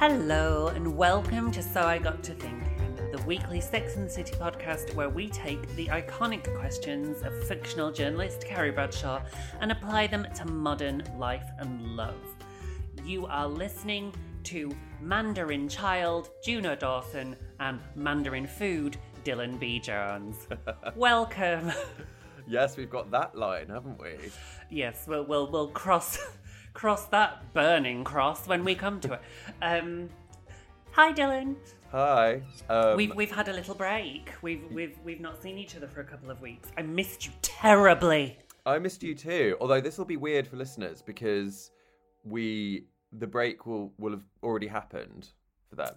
Hello, and welcome to So I Got to Think, the weekly Sex and the City podcast where we take the iconic questions of fictional journalist Carrie Bradshaw and apply them to modern life and love. You are listening to Mandarin Child, Juno Dawson, and Mandarin Food, Dylan B. Jones. welcome. Yes, we've got that line, haven't we? Yes, we'll we'll, we'll cross cross that burning cross when we come to it. Um, hi, Dylan. Hi. Um, We've we've had a little break. We've we've we've not seen each other for a couple of weeks. I missed you terribly. I missed you too. Although this will be weird for listeners because we the break will will have already happened for them.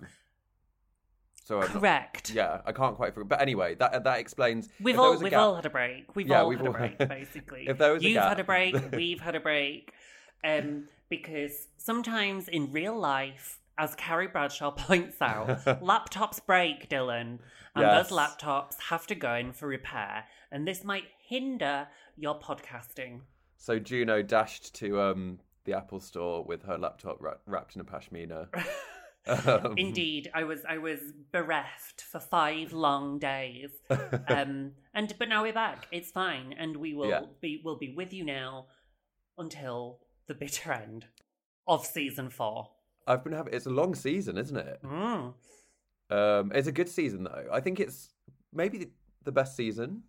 So I'm not- Correct. yeah, I can't quite figure. But anyway, that that explains. We've all we've gap- all had a break. We've Yeah, all we've had a break, basically. If there was a You've had a break, we've had a break. Um, because sometimes in real life, as Carrie Bradshaw points out, laptops break, Dylan, and Yes. those laptops have to go in for repair, and this might hinder your podcasting. So Juno dashed to um the Apple store with her laptop wra- wrapped in a pashmina. Um, Indeed, I was I was bereft for five long days, um, and but now we're back. It's fine, and we will Yeah. be will be with you now until the bitter end of season four. I've been having. It's a long season, isn't it? Mm. Um, it's a good season though. I think it's maybe the, the best season.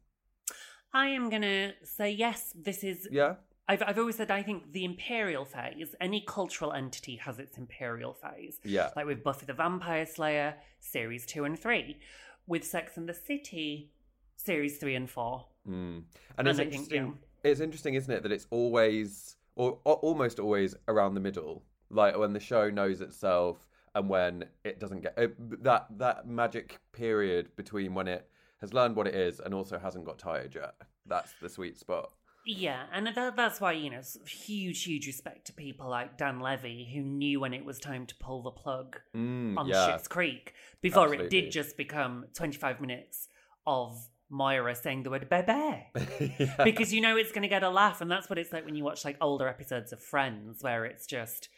I am gonna say yes. This is. Yeah. I've I've always said I think the imperial phase. Any cultural entity has its imperial phase. Yeah. Like with Buffy the Vampire Slayer, series two and three. With Sex and the City, series three and four. Mm. And And it's I think, interesting. It's interesting, isn't it, that it's always or, or almost always around the middle, like when the show knows itself and when it doesn't get uh, that that magic period between when it has learned what it is and also hasn't got tired yet. That's the sweet spot. Yeah, and that, that's why, you know, huge, huge respect to people like Dan Levy, who knew when it was time to pull the plug Mm, on yeah. Schitt's Creek before it did just become 25 minutes of Moira saying the word bebe. Yeah. because you know it's going to get a laugh, and that's what it's like when you watch like older episodes of Friends, where it's just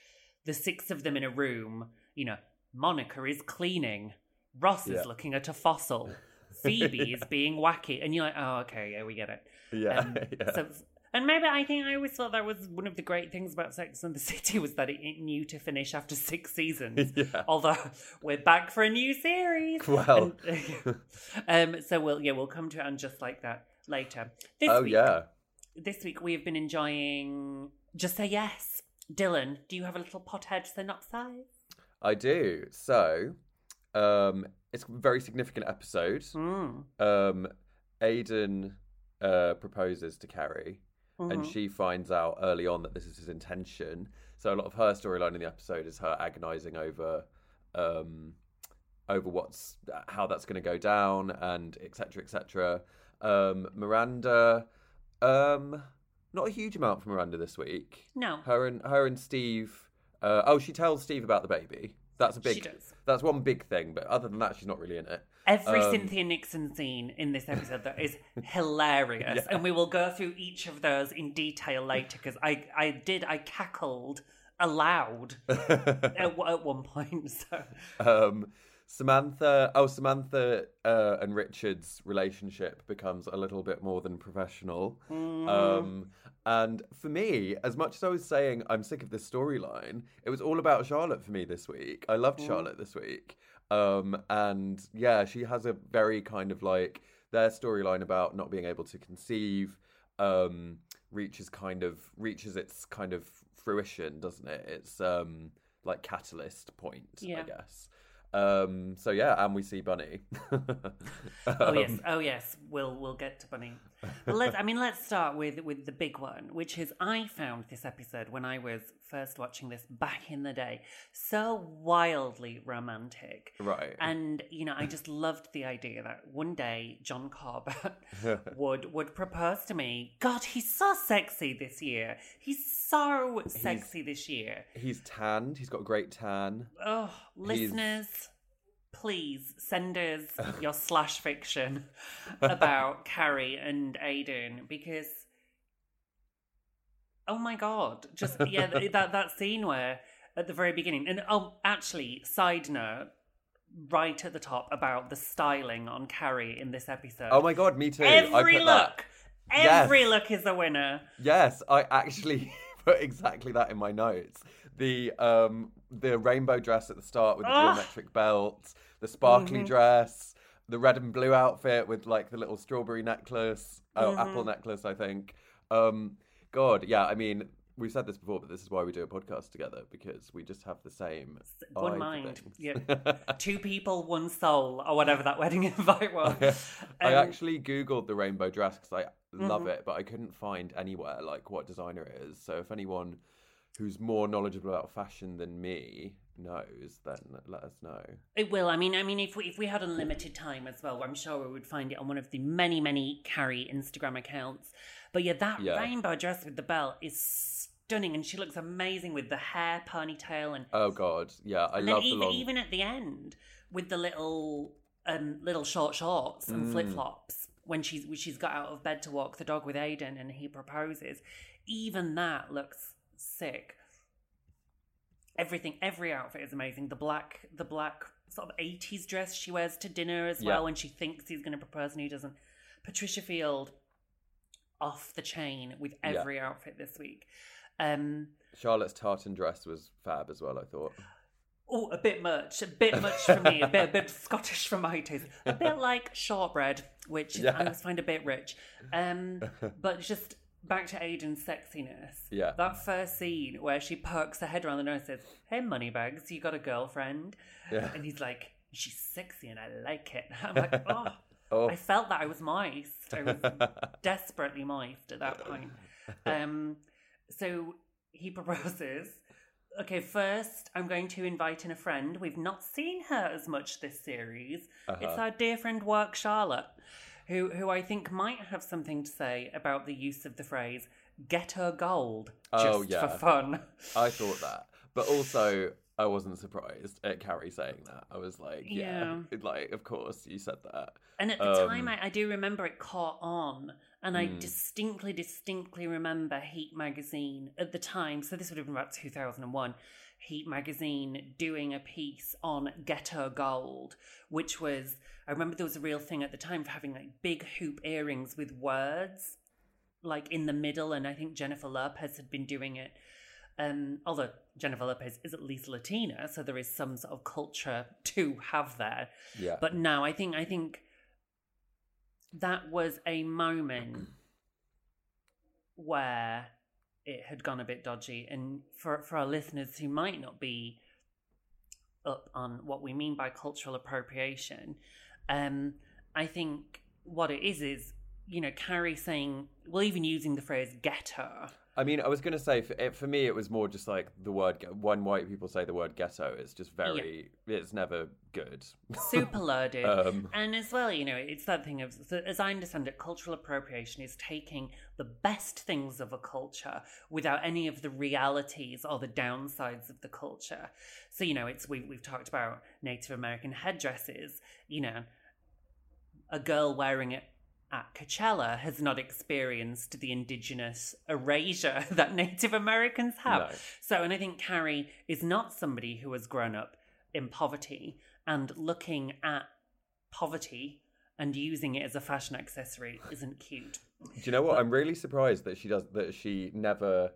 the six of them in a room. You know, Monica is cleaning, Ross Yeah. is looking at a fossil, Phoebe is being wacky, and you're like, oh, okay, yeah, we get it. yeah, Um, yeah. So, and maybe I think I always thought that was one of the great things about Sex and the City was that it, it knew to finish after six seasons. Yeah. Although we're back for a new series. Well. And, um, so we'll yeah we'll come to it and just like that later. This oh week, yeah. This week we have been enjoying. Just say yes, Dylan. Do you have a little pothead synopsis? I do. So, um, it's a very significant episode. Mm. Um, Aiden uh, proposes to Carrie, and Mhm. she finds out early on that this is his intention. So a lot of her storyline in the episode is her agonising over, um, over what's how that's going to go down, and etc. etc. Um, Miranda, um, not a huge amount from Miranda this week. No. Her and her and Steve. Uh, oh, she tells Steve about the baby. That's a big. She does. That's one big thing, but other than that, she's not really in it. Every Um, Cynthia Nixon scene in this episode that is hilarious, Yeah. and we will go through each of those in detail later because I, I did, I cackled aloud at, at one point. So Um, Samantha, oh, Samantha uh, and Richard's relationship becomes a little bit more than professional. Mm. Um, and for me, as much as I was saying I'm sick of this storyline, it was all about Charlotte for me this week. I loved Mm. Charlotte this week. Um, and yeah, she has a very kind of like their storyline about not being able to conceive um, reaches kind of reaches its kind of fruition, doesn't it? It's um, like catalyst point, I guess. Um, so yeah, and we see Bunny. Oh yes, Um, oh yes. We'll we'll get to Bunny. But let's. I mean, let's start with with the big one, which is I found this episode when I was first watching this back in the day so wildly romantic. Right. And you know, I just loved the idea that one day John Corbett would would propose to me. God, he's so sexy this year. He's so sexy this year. He's tanned. He's got a great tan. Oh, listeners, please send us your slash fiction about Carrie and Aiden because oh my god, just yeah, that that scene where at the very beginning, and oh, actually, side note. Right at the top about the styling on Carrie in this episode. Oh my god, me too. Every put that- look, every Yes. look is a winner. Yes, I actually put exactly that in my notes. The um the rainbow dress at the start with the Ugh. geometric belt, the sparkly Mhm. dress, the red and blue outfit with like the little strawberry necklace, oh Mhm. apple necklace, I think. Um God, yeah, I mean we've said this before, but this is why we do a podcast together because we just have the same One mind. Yeah. Two people, one soul, or whatever that wedding invite was. I Um, actually googled the rainbow dress because I love Mhm. it, but I couldn't find anywhere like what designer it is. So if anyone who's more knowledgeable about fashion than me knows, then let us know. It will. I mean, I mean, if we if we had unlimited time as well, I'm sure we would find it on one of the many many Carrie Instagram accounts. But yeah, that Yeah. rainbow dress with the belt is stunning, and she looks amazing with the hair ponytail and Oh god, yeah, I and love then even the long. even at the end with the little um little short shorts and Mm. flip flops when she's when she's got out of bed to walk the dog with Aiden and he proposes. Even that looks sick. Everything, every outfit is amazing. The black, the black sort of eighties dress she wears to dinner as Yeah. well when she thinks he's going to propose and he doesn't. Patricia Field, off the chain with Yeah. every outfit this week. Um, Charlotte's tartan dress was fab as well. I thought. Oh, a bit much, a bit much for me, a bit, a bit Scottish for my taste, a bit like shortbread, which Yeah. I always find a bit rich. Um, but just back to Aiden's sexiness. Yeah. that first scene where she perks her head around the nose, and says, "Hey, moneybags, you got a girlfriend?" Yeah. and he's like, "She's sexy and I like it." I'm like, oh. Oh. I felt that I was moist. I was desperately moist at that point. Um, so he proposes. Okay, first I'm going to invite in a friend. We've not seen her as much this series. It's Uh-huh. our dear friend Work Charlotte, who who I think might have something to say about the use of the phrase "ghetto gold" just Oh, yeah. for fun. I thought that, but also I wasn't surprised at Carrie saying that. I was like, yeah, like of course you said that. And at the Um, time, I, I do remember it caught on, and I Mm. distinctly, distinctly remember Heat magazine at the time. So this would have been about two thousand and one. Heat magazine doing a piece on Her Gold, which was I remember there was a real thing at the time for having like big hoop earrings with words like in the middle, and I think Jennifer Lopez had been doing it. Um, although Jennifer Lopez is at least Latina, so there is some sort of culture to have there. Yeah, But now I think I think that was a moment where it had gone a bit dodgy. And for for our listeners who might not be up on what we mean by cultural appropriation, um, I think what it is is you know Carrie saying, well, even using the phrase "ghetto." I mean, I was going to say for, it, for me, it was more just like the word. When white people say the word ghetto, it's just very. It's never good. super loaded. Um, and as well, you know, it's that thing of, so as I understand it, cultural appropriation is taking the best things of a culture without any of the realities or the downsides of the culture. So, you know, it's we've, we've talked about Native American headdresses, you know, a girl wearing it at Coachella has not experienced the indigenous erasure that Native Americans have. No. So, and I think Carrie is not somebody who has grown up in poverty. and looking at poverty and using it as a fashion accessory isn't cute. Do you know what? I'm really surprised that she does that. She never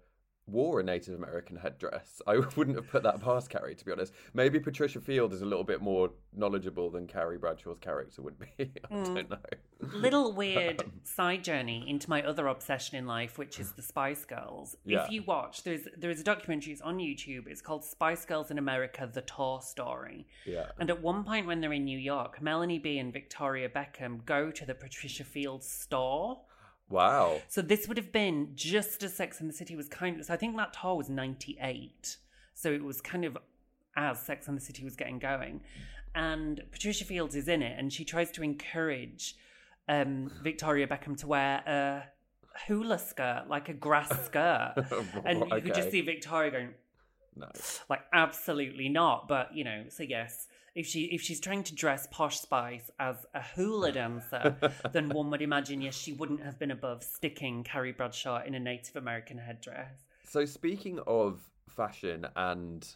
wore a Native American headdress. I wouldn't have put that past Carrie, to be honest. Maybe Patricia Field is a little bit more knowledgeable than Carrie Bradshaw's character would be. I Mm. don't know. Little weird side journey into my other obsession in life, which is the Spice Girls. Yeah. If you watch, there's there's a documentary it's on YouTube. It's called Spice Girls in America: The Tour Story. Yeah. And at one point when they're in New York, Melanie B and Victoria Beckham go to the Patricia Field store. Wow. So this would have been just as Sex and the City was kind of. So I think that tour was '98. So it was kind of as Sex and the City was getting going, and Patricia Fields is in it, and she tries to encourage um, Victoria Beckham to wear a hula skirt, like a grass skirt, and you could just see Victoria going, No. like absolutely not but you know so yes if she if she's trying to dress posh spice as a hula dancer then one would imagine yes she wouldn't have been above sticking carrie bradshaw in a native american headdress So speaking of fashion and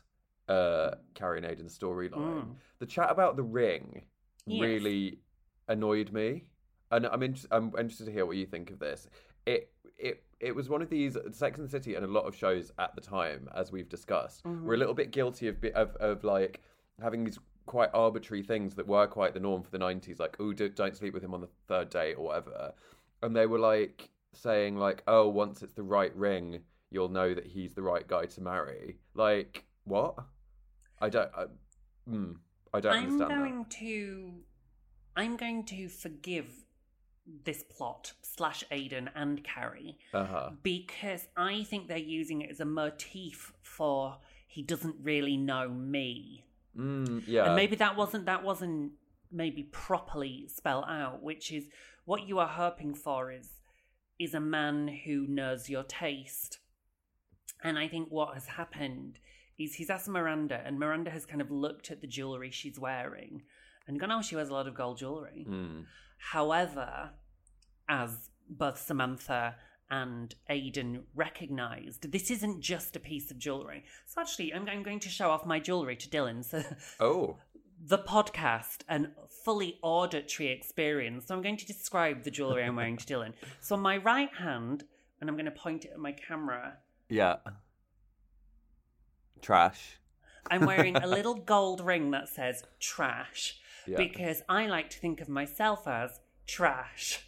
uh Carrie and Aiden's storyline, Mm. the chat about the ring Yes. really annoyed me, and I'm inter- I'm interested to hear what you think of this. It it it was one of these Sex and the City and a lot of shows at the time, as we've discussed, Mm-hmm. were a little bit guilty of of of like having these quite arbitrary things that were quite the norm for the 90s like oh do, don't sleep with him on the third date or whatever. And they were like saying like oh once it's the right ring you'll know that he's the right guy to marry. Like what? I don't I, mm, I don't i'm understand going to i'm going to forgive this plot slash aiden and carrie uh-huh. because i think they're using it as a motif for he doesn't really know me mm, yeah. and maybe that wasn't that wasn't maybe properly spelled out which is what you are hoping for is is a man who knows your taste. And i think what has happened is he's asked miranda and miranda has kind of looked at the jewelry she's wearing and gone oh she wears a lot of gold jewelry. Mm. However, as both Samantha and Aidan recognised, this isn't just a piece of jewellery. So actually, I'm, I'm going to show off my jewellery to Dylan. So oh the podcast, an fully auditory experience. So I'm going to describe the jewellery I'm wearing to Dylan. So on my right hand, and I'm going to point it at my camera, yeah trash I'm wearing a little gold ring that says trash Yeah. because I like to think of myself as trash.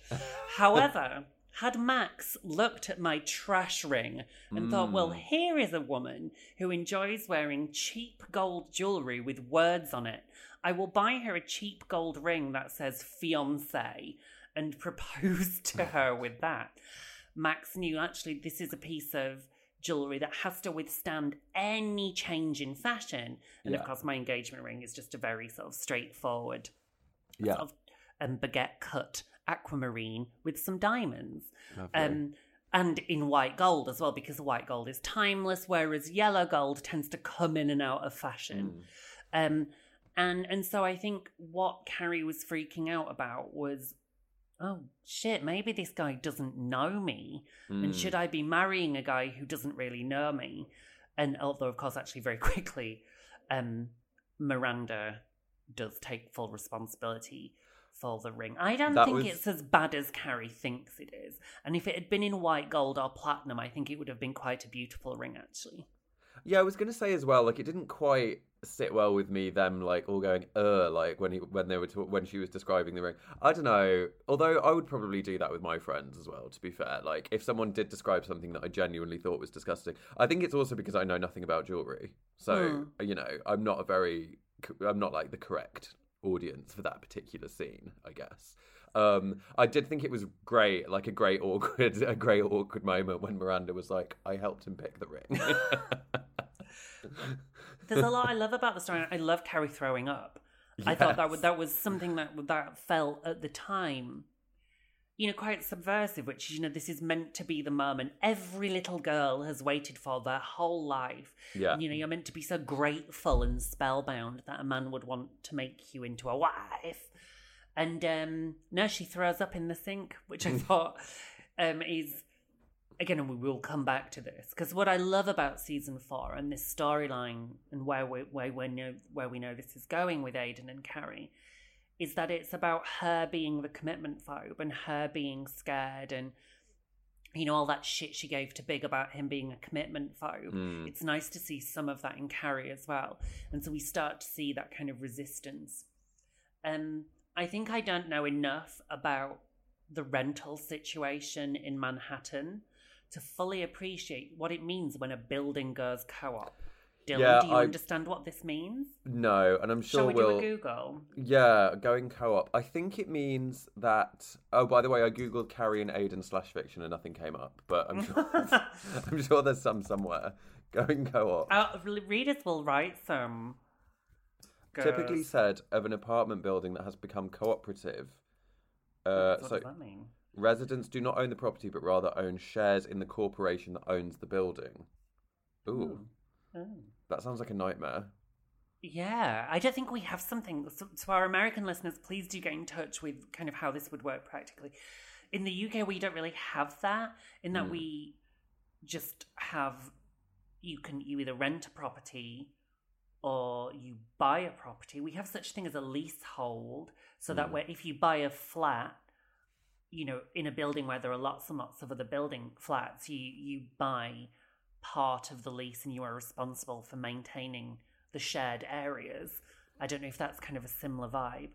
However, had Max looked at my trash ring and thought, well, Mm. here is a woman who enjoys wearing cheap gold jewellery with words on it, I will buy her a cheap gold ring that says fiance and propose to her with that. Max knew actually this is a piece of jewelry that has to withstand any change in fashion. And of course, my engagement ring is just a very sort of straightforward, yeah sort of um, baguette cut aquamarine with some diamonds. Um, and in white gold as well, because white gold is timeless, whereas yellow gold tends to come in and out of fashion. Mm. Um, and and so I think what Carrie was freaking out about was, oh shit, maybe this guy doesn't know me, and Mm. should I be marrying a guy who doesn't really know me? And although of course, actually, very quickly, um, Miranda does take full responsibility for the ring. I don't That think was- it's as bad as Carrie thinks it is. And if it had been in white gold or platinum, I think it would have been quite a beautiful ring, actually. Yeah, I was gonna say as well. Like, it didn't quite sit well with me. Them like all going, uh, like when he when they were ta- when she was describing the ring. I don't know. Although I would probably do that with my friends as well. To be fair, like if someone did describe something that I genuinely thought was disgusting, I think it's also because I know nothing about jewelry. So you know, I'm not a very, I'm not like the correct audience for that particular scene. I guess. Um, I did think it was great, like a great awkward, a great awkward moment when Miranda was like, "I helped him pick the ring." There's a lot I love about the story. I love Carrie throwing up. I thought that Yes. was, that was something that that felt at the time, you know, quite subversive. Which is, you know, this is meant to be the moment every little girl has waited for their whole life. Yeah. And, you know, you're meant to be so grateful and spellbound that a man would want to make you into a wife. And um no, she throws up in the sink, which I thought um is again, and we will come back to this because what I love about season four and this storyline and where we where we know where we know this is going with Aidan and Carrie is that it's about her being the commitment phobe and her being scared and you know all that shit she gave to Big about him being a commitment phobe. Mm. It's nice to see some of that in Carrie as well, and so we start to see that kind of resistance. Um, I think I don't know enough about the rental situation in Manhattan to fully appreciate what it means when a building goes co-op. Dylan, Yeah, do you I- understand what this means? No, and I'm sure Shall we we'll. do a Google? Yeah, going co-op. I think it means that. Oh, by the way, I googled Carrie and Aiden slash fiction and nothing came up, but I'm sure. I'm sure there's some somewhere. Going co-op. Uh, readers will write some. Typically said of an apartment building that has become cooperative. Uh, what so does that mean? residents do not own the property, but rather own shares in the corporation that owns the building. Ooh, Oh. That sounds like a nightmare. Yeah, I don't think we have something. So, to our American listeners, please do get in touch with kind of how this would work practically. In the UK, we don't really have that. In that, Mm. we just have you can you either rent a property or you buy a property. We have such thing as a leasehold, so that Mm. where if you buy a flat, you know, in a building where there are lots and lots of other building flats, you you buy part of the lease and you are responsible for maintaining the shared areas. I don't know if that's kind of a similar vibe.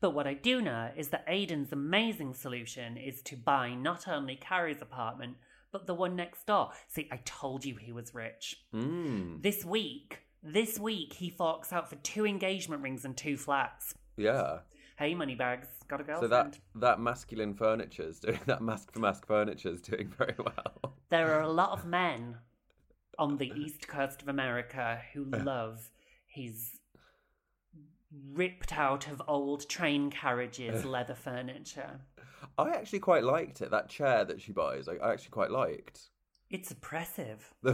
But what I do know is that Aiden's amazing solution is to buy not only Carrie's apartment, but the one next door. See, I told you he was rich. Mm, This week, this week, he forks out for two engagement rings and two flats. yeah. Hey, moneybags, got a So girlfriend. that that masculine furniture's doing that mask for mask furniture's doing very well. There are a lot of men on the east coast of America who love his ripped out of old train carriages leather furniture. I actually quite liked it. That chair that she buys, I, I actually quite liked. It's oppressive.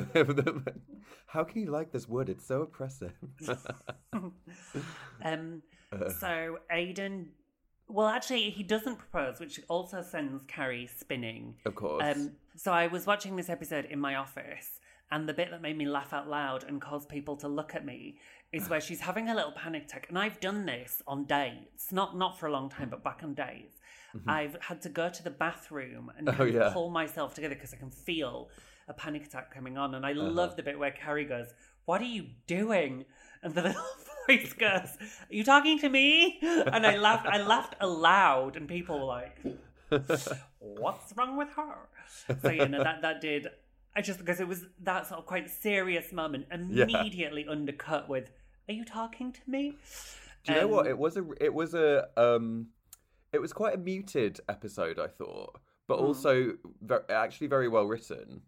How can you like this wood? It's so oppressive. Um, so Aiden, well, actually, he doesn't propose, which also sends Carrie spinning. of course. Um, so I was watching this episode in my office, and the bit that made me laugh out loud and caused people to look at me is where she's having a little panic attack. And I've done this on dates, not not for a long time, but back on dates. I've had to go to the bathroom and Mm-hmm. Oh, yeah. pull myself together because I can feel a panic attack coming on. And I Uh-huh. love the bit where Carrie goes, "What are you doing?" And the little voice goes, "Are you talking to me?" And I laughed. I laughed aloud, and people were like, what's wrong with her? So you know that that did. I just because it was that sort of quite serious moment immediately undercut with, "Are you talking to me?" Do you know what? Um, It was a it was a um it was quite a muted episode, I thought, but Hmm. also actually very well written.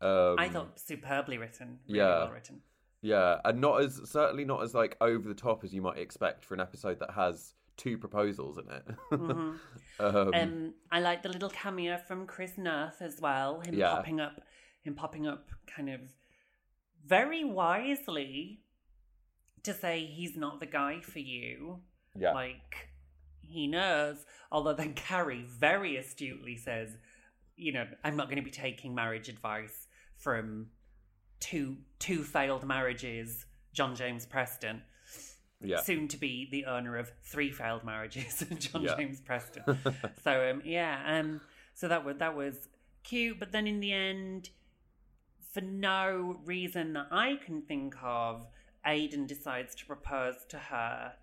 Um, I thought superbly written, really yeah. well written. yeah, and not as certainly not as like over the top as you might expect for an episode that has two proposals in it. um, Um, I like the little cameo from Chris Noth as well. Him Yeah. popping up, him popping up, kind of very wisely to say he's not the guy for you. yeah, Like he knows. Although then Carrie very astutely says, you know, I'm not going to be taking marriage advice from two two failed marriages, John James Preston, yeah, soon to be the owner of three failed marriages, John Yeah. James Preston. so um, yeah, um, so that was that was cute. But then in the end, for no reason that I can think of, Aidan decides to propose to her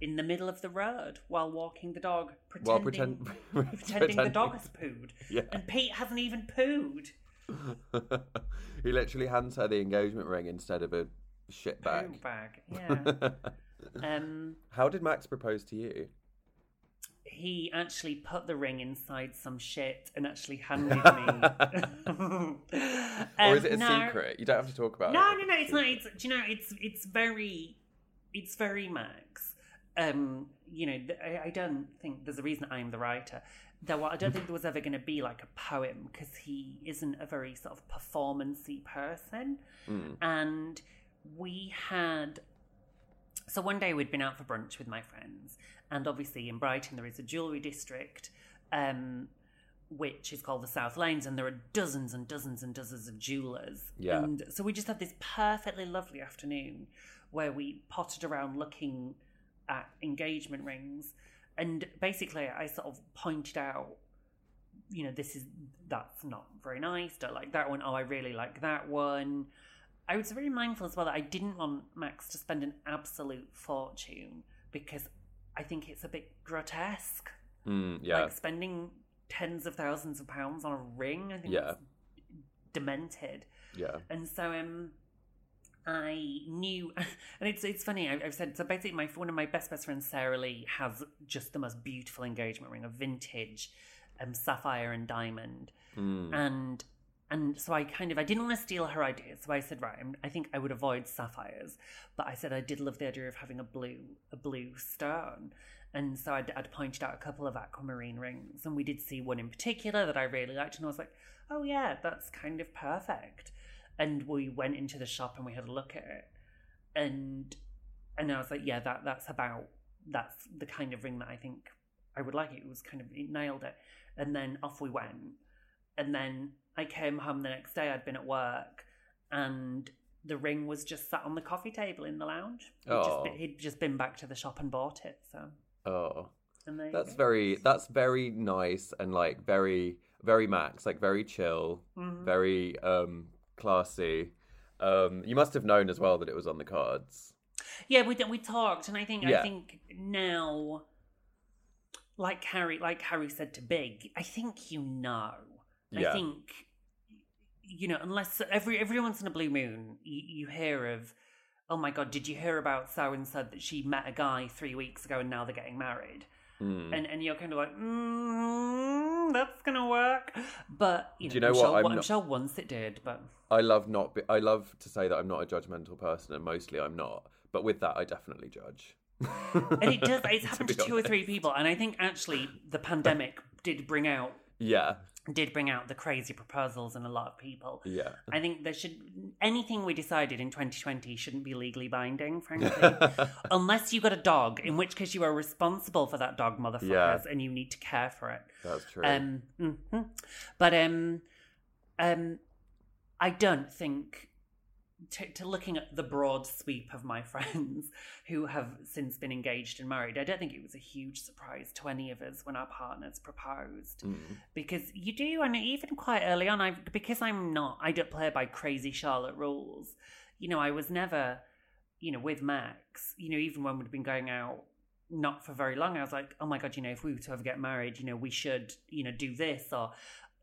in the middle of the road while walking the dog, pretending, pretend- pretending the dog has pooed. Yeah. And Pete hasn't even pooed. he literally hands her the engagement ring instead of a shit bag. Poo bag. Yeah. um, How did Max propose to you? He actually put the ring inside some shit and actually handed me. or is Um, it a no. secret? You don't have to talk about No, it. no, no. no. It's not. It's do you know? It's it's very, it's very Max. Um, you know, I, I don't think there's a reason I'm the writer. Though I don't think there was ever going to be like a poem because he isn't a very sort of performancey person. Mm. And we had so one day we'd been out for brunch with my friends, and obviously in Brighton there is a jewellery district, um, which is called the South Lanes, and there are dozens and dozens and dozens of jewelers. Yeah. And so we just had this perfectly lovely afternoon where we potted around looking at engagement rings, and basically I sort of pointed out, you know, this is that's not very nice. Don't like that one. Oh, I really like that one. I was very mindful as well that I didn't want Max to spend an absolute fortune because I think it's a bit grotesque. Mm, yeah. Like spending tens of thousands of pounds on a ring. I think Yeah. it's demented. yeah. And so um I knew, and it's it's funny. I- I've said so. Basically, my one of my best best friends, Sarah Lee, has just the most beautiful engagement ring, a vintage, um, sapphire and diamond, Mm. and and so I kind of I didn't want to steal her idea, so I said right, I think I would avoid sapphires, but I said I did love the idea of having a blue a blue stone, and so I'd, I'd pointed out a couple of aquamarine rings, and we did see one in particular that I really liked, and I was like, oh yeah, that's kind of perfect, and we went into the shop and we had a look at it, and and I was like, yeah, that that's about that's the kind of ring that I think I would like. It was kind of it nailed it, and then off we went, and then I came home the next day. I'd been at work, and the ring was just sat on the coffee table in the lounge. He'd, just, Oh. been, he'd just been back to the shop and bought it. So, Oh. and there you That's go. very that's very nice and like very very max, like very chill, Mhm. very um classy. Um you must have known as well that it was on the cards. Yeah, we we talked, and I think I think now, like Harry, like Harry said to Big, I think you know. I think you know, unless every every once in a blue moon, you, you hear of, oh my god, did you hear about so and so that she met a guy three weeks ago and now they're getting married, Mm. and and you're kind of like, mm, that's gonna work, but you know, you know I'm what? Sure, I'm I'm not- sure once it did, but I love not be, I love to say that I'm not a judgmental person and mostly I'm not. But with that I definitely judge. and it does. It's happened to, be two or three people, and I think actually the pandemic did bring out Yeah. Did bring out the crazy proposals in a lot of people. Yeah. I think there should anything we decided in 2020 shouldn't be legally binding, frankly, unless you got a dog, in which case you are responsible for that dog, motherfuckers, Yeah. and you need to care for it. That's true. Um, mhm. but um, um, I don't think to, to looking at the broad sweep of my friends who have since been engaged and married, I don't think it was a huge surprise to any of us when our partners proposed Mm. because you do, and even quite early on, I because I'm not, I don't play by crazy Charlotte rules. You know, I was never, you know, with Max. You know, even when we'd been going out not for very long, I was like, oh my god, you know, if we were to ever get married, you know, we should, you know, do this, or,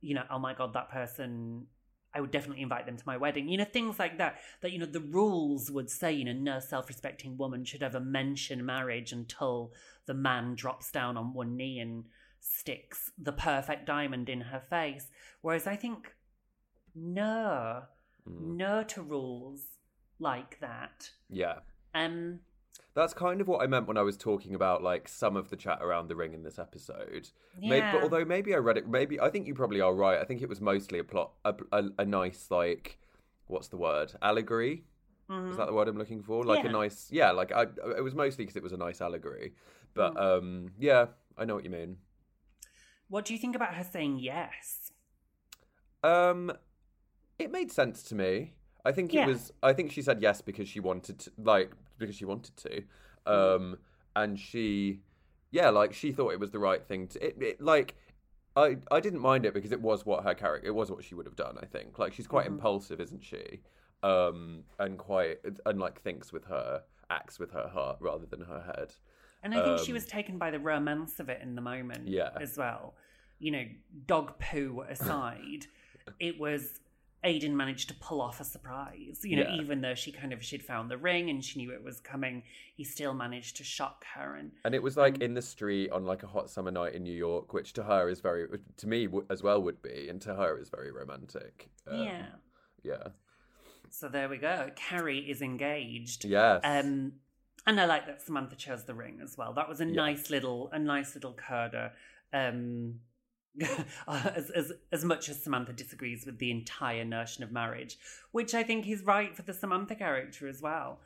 you know, oh my god, that person. I would definitely invite them to my wedding. You know, things like that. That, you know, the rules would say, you know, no self respecting woman should ever mention marriage until the man drops down on one knee and sticks the perfect diamond in her face. Whereas I think, no, Mm. no to rules like that. Yeah. Um, That's kind of what I meant when I was talking about like some of the chat around the ring in this episode. Maybe, but although maybe I read it, maybe I think you probably are right. I think it was mostly a plot, a, a, a nice like, what's the word? Allegory. Is that the word I'm looking for? Like Mm-hmm. Yeah. a nice, yeah. Like I, it was mostly because it was a nice allegory. But Mm. um, yeah, I know what you mean. what do you think about her saying yes? Um, it made sense to me. I think Yeah. it was. I think she said yes because she wanted to, like, because she wanted to. Um, and she, yeah, like she thought it was the right thing to. It, it like, I, I didn't mind it because it was what her character. It was what she would have done. I think. Like she's quite impulsive, isn't she? Um, and quite and like thinks with her, acts with her heart rather than her head. And I think she Um, was taken by the romance of it in the moment Yeah. as well. You know, dog poo aside, it was Aiden managed to pull off a surprise. You know, Yeah. even though she kind of she'd found the ring and she knew it was coming, he still managed to shock her and And it was like in the street on like a hot summer night in New York, which to her is very, to me as well would be, and to her is very romantic. Um, yeah. Yeah. So there we go. Carrie is engaged. Yes. Um, and I like that Samantha chose the ring as well. That was a nice little, a nice little curder. Um, as, as as much as Samantha disagrees with the entire notion of marriage, which I think is right for the Samantha character as well.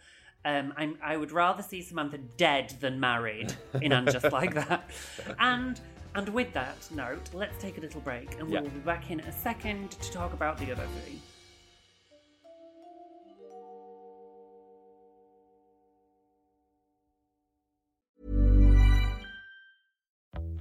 Um, I'm, I would rather see Samantha dead than married in and just like that. And And with that note, let's take a little break and Yeah. we'll be back in a second to talk about the other three.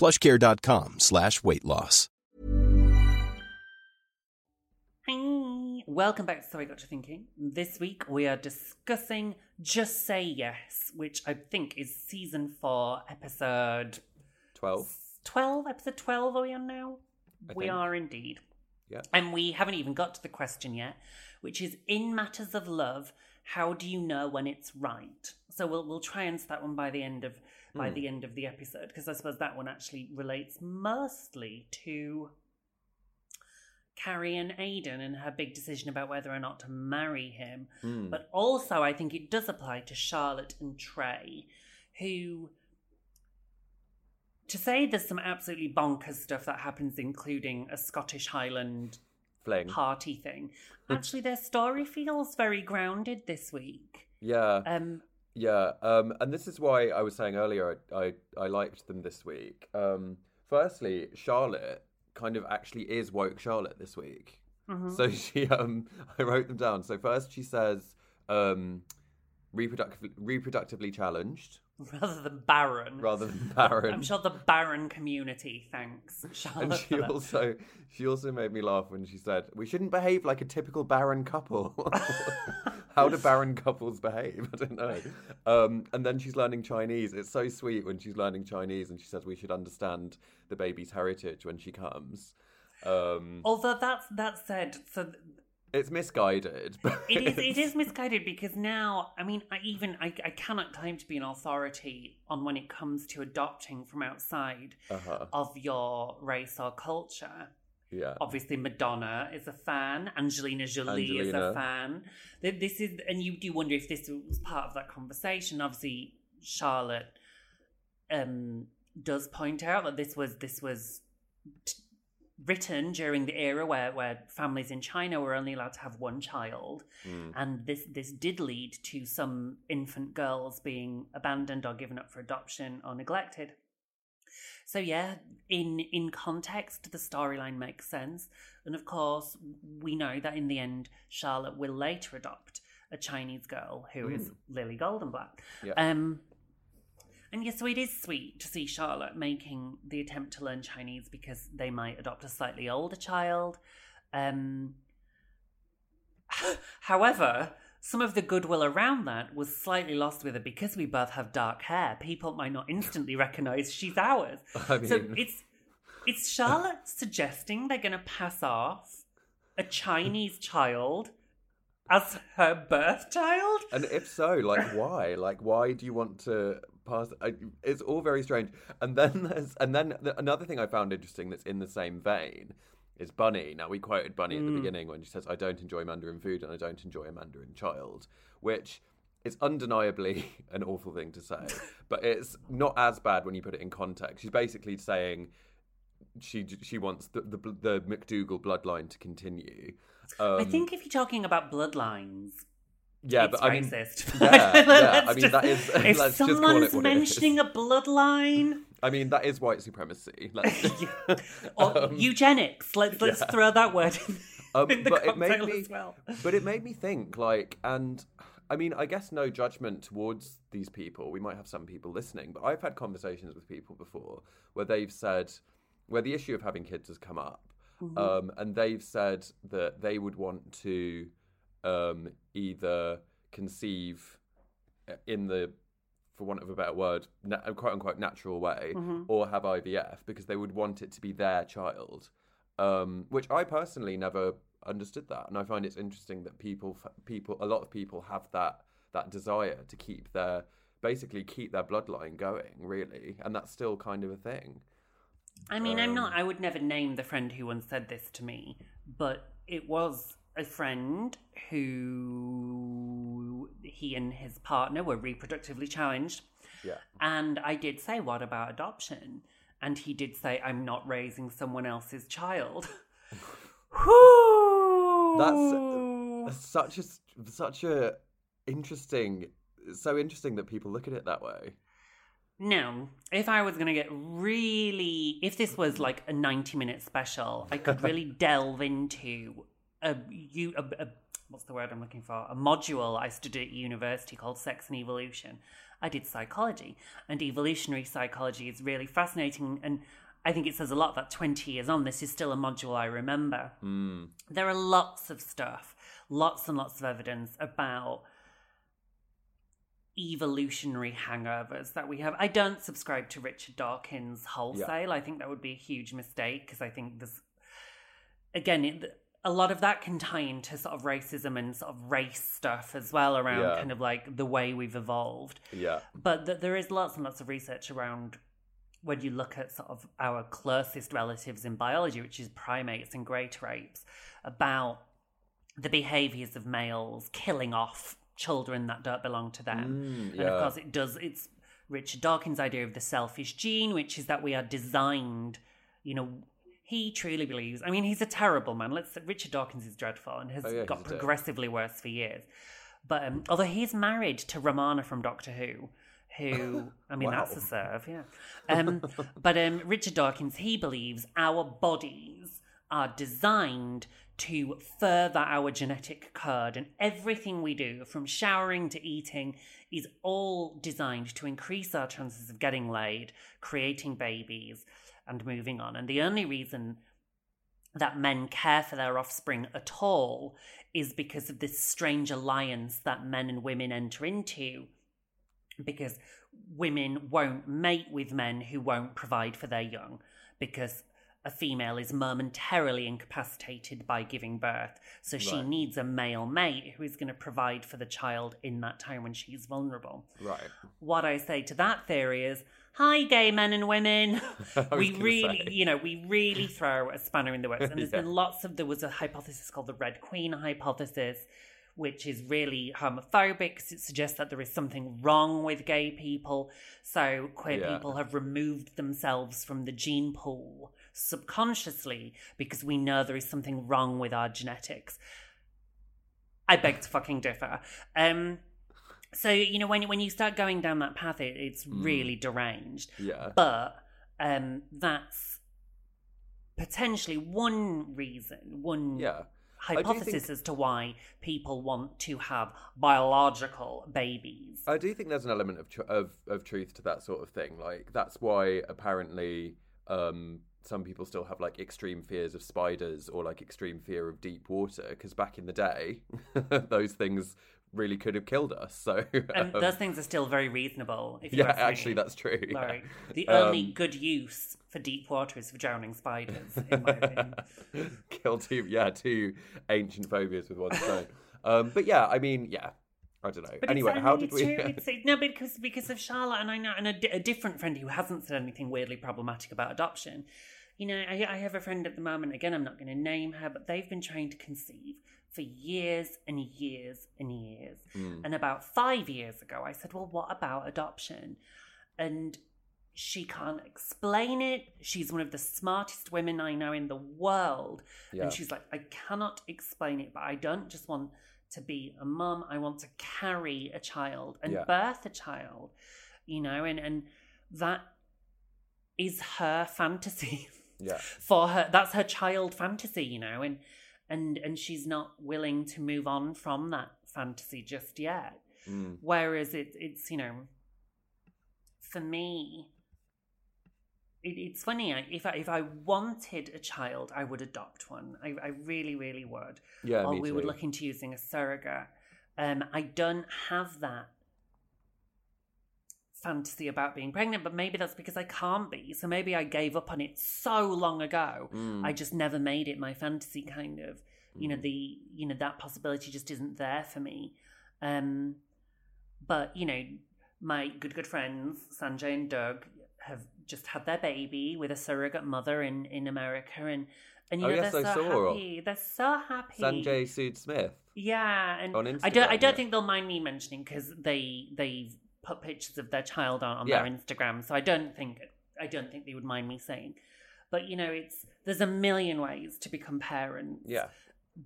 plushcare.com slash weight loss. Hi. Welcome back to So I Got to Thinking. This week we are discussing Just Say Yes, which I think is season four, episode 12. 12. Episode 12 are we on now? I we think. are indeed. Yeah. And we haven't even got to the question yet, which is in matters of love, how do you know when it's right? So we'll we'll try and answer that one by the end of by Hmm. the end of the episode because I suppose that one actually relates mostly to Carrie and Aidan and her big decision about whether or not to marry him. Hmm. But also, I think it does apply to Charlotte and Trey, who, to say there's some absolutely bonkers stuff that happens, including a Scottish Highland Fling. party thing. Actually, their story feels very grounded this week. Yeah. Um, Yeah, um, and this is why I was saying earlier I, I, I liked them this week. Um, firstly, Charlotte kind of actually is woke Charlotte this week. mhm. So she, um, I wrote them down. So first she says, um, reproductive, reproductively challenged rather than barren. rather than barren. I'm sure the barren community thanks Charlotte. And she also she also made me laugh when she said, "We shouldn't behave like a typical barren couple." How do barren couples behave? I don't know. Um, and then she's learning Chinese. It's so sweet when she's learning Chinese and she says we should understand the baby's heritage when she comes. Um, Although that's that said, so it's misguided. It is. It is misguided because now I mean I even I, I cannot claim to be an authority on when it comes to adopting from outside Uh-huh. of your race or culture. Yeah. Obviously, Madonna is a fan. Angelina Jolie is a fan. This is, and you do wonder if this was part of that conversation. Obviously, Charlotte um, does point out that this was this was t- written during the era where, where families in China were only allowed to have one child, Mm. and this this did lead to some infant girls being abandoned or given up for adoption or neglected. So yeah, in in context, the storyline makes sense, and of course, we know that in the end, Charlotte will later adopt a Chinese girl who is Lily Goldenblatt. Yeah. Um, and yes, so it is sweet to see Charlotte making the attempt to learn Chinese because they might adopt a slightly older child. Um, however, some of the goodwill around that was slightly lost with her because we both have dark hair. People might not instantly recognise she's ours. I so it's it's Charlotte suggesting they're going to pass off a Chinese child as her birth child. And if so, like why? Like why do you want to past. I, it's all very strange. And then there's and then th- another thing I found interesting that's in the same vein is Bunny. Now we quoted Bunny at the beginning when she says, "I don't enjoy Mandarin food and I don't enjoy a Mandarin child," which is undeniably an awful thing to say, but it's not as bad when you put it in context. She's basically saying she she wants the the, the MacDougal bloodline to continue. Um, I think if you're talking about bloodlines, yeah, it's but I mean, racist. yeah, yeah, Let's I mean just- that is. if let's just call someone's it what it is. mentioning a bloodline I mean that is white supremacy. Let's, or Um, eugenics, let's let's yeah. throw that word in, Um, in the but it made me, as well. but it made me think. Like, and I mean, I guess no judgment towards these people. We might have some people listening, but I've had conversations with people before where they've said, where the issue of having kids has come up, Mm-hmm. um, and they've said that they would want to um, either conceive in the for want of a better word, na- quote unquote natural way, Mm-hmm. or have IVF because they would want it to be their child. Um, which I personally never understood that, and I find it's interesting that people, people, a lot of people have that that desire to keep their basically keep their bloodline going, really, and that's still kind of a thing. I mean, I'm Um, not. I would never name the friend who once said this to me, but it was a friend who he and his partner were reproductively challenged, Yeah, and I did say, "What about adoption?" And he did say, "I'm not raising someone else's child." That's such a such a interesting, so interesting that people look at it that way. Now, if I was going to get really, if this was like a 90 minute special, I could really delve into a, you, a, a, what's the word I'm looking for? A module I studied at university called Sex and Evolution. I did psychology, and evolutionary psychology is really fascinating. And I think it says a lot that 20 years on, this is still a module I remember. Hmm. There are lots of stuff, lots and lots of evidence about evolutionary hangovers that we have. I don't subscribe to Richard Dawkins wholesale. I think that would be a huge mistake because I think there's, again, it, a lot of that can tie into sort of racism and sort of race stuff as well around Yeah. kind of like the way we've evolved. Yeah, But th- there is lots and lots of research around when you look at sort of our closest relatives in biology, which is primates and great apes, about the behaviors of males killing off children that don't belong to them. Mm, And of course, it does. It's Richard Dawkins' idea of the selfish gene, which is that we are designed, you know. He truly believes. I mean, he's a terrible man. Let's. Richard Dawkins is dreadful and has Oh, yeah, got he's a dick. progressively worse for years. But um, although he's married to Romana from Doctor Who, who I mean that's a serve, yeah. Um, but um, Richard Dawkins, he believes our bodies are designed to further our genetic code, and everything we do, from showering to eating, is all designed to increase our chances of getting laid, creating babies, and moving on. And the only reason that men care for their offspring at all is because of this strange alliance that men and women enter into. Because women won't mate with men who won't provide for their young, because a female is momentarily incapacitated by giving birth. So she needs a male mate who is going to provide for the child in that time when she's vulnerable. right. What I say to that theory is, hi, gay men and women. We really, say. you know, we really throw a spanner in the works. And there's Yeah. been lots of, there was a hypothesis called the Red Queen hypothesis, which is really homophobic 'cause it suggests that there is something wrong with gay people. So queer Yeah. people have removed themselves from the gene pool subconsciously because we know there is something wrong with our genetics. I beg to fucking differ. Um, so you know when when you start going down that path, it, it's Mm. really deranged. Yeah. But um, that's potentially one reason, one Yeah. Hypothesis think- as to why people want to have biological babies. I do think there's an element of tr- of of truth to that sort of thing. Like that's why apparently um, some people still have like extreme fears of spiders or like extreme fear of deep water because back in the day, those things really could have killed us. So and um, those things are still very reasonable. If you yeah, actually that's true. yeah. The only Um, good use for deep water is for drowning spiders, in my opinion. kill two yeah two ancient phobias with one stone um but yeah i mean yeah I don't know. But anyway, how did we? It- no, because because of Charlotte, and I know, and a, a different friend who hasn't said anything weirdly problematic about adoption. You know, I, I have a friend at the moment. Again, I'm not going to name her, but they've been trying to conceive for years and years and years. Mm. And about five years ago, I said, "Well, what about adoption?" And she can't explain it. She's one of the smartest women I know in the world. Yeah. And she's like, I cannot explain it, but I don't just want to be a mum. I want to carry a child and Yeah. birth a child, you know, and, and that is her fantasy yeah, for her. That's her child fantasy, you know, and and and she's not willing to move on from that fantasy just yet. Mm. Whereas it, it's, you know, for me, it, it's funny. I, if I if I wanted a child, I would adopt one. I, I really, really would. yeah. or we would too. look into using a surrogate. Um, I don't have that fantasy about being pregnant, but maybe that's because I can't be. So maybe I gave up on it so long ago. Mm. I just never made it my fantasy kind of. You know, Mm. the you know, that possibility just isn't there for me. Um but, you know, my good good friends, Sanjay and Doug, have just had their baby with a surrogate mother in, in America and and you Oh, know yes, they're I so happy. They're so happy. Sanjay Sood Smith. Yeah, and I don't. I don't yeah. think they'll mind me mentioning because they they've put pictures of their child on, on Yeah. their Instagram, so I don't think I don't think they would mind me saying. But you know, it's there's a million ways to become parents. Yeah,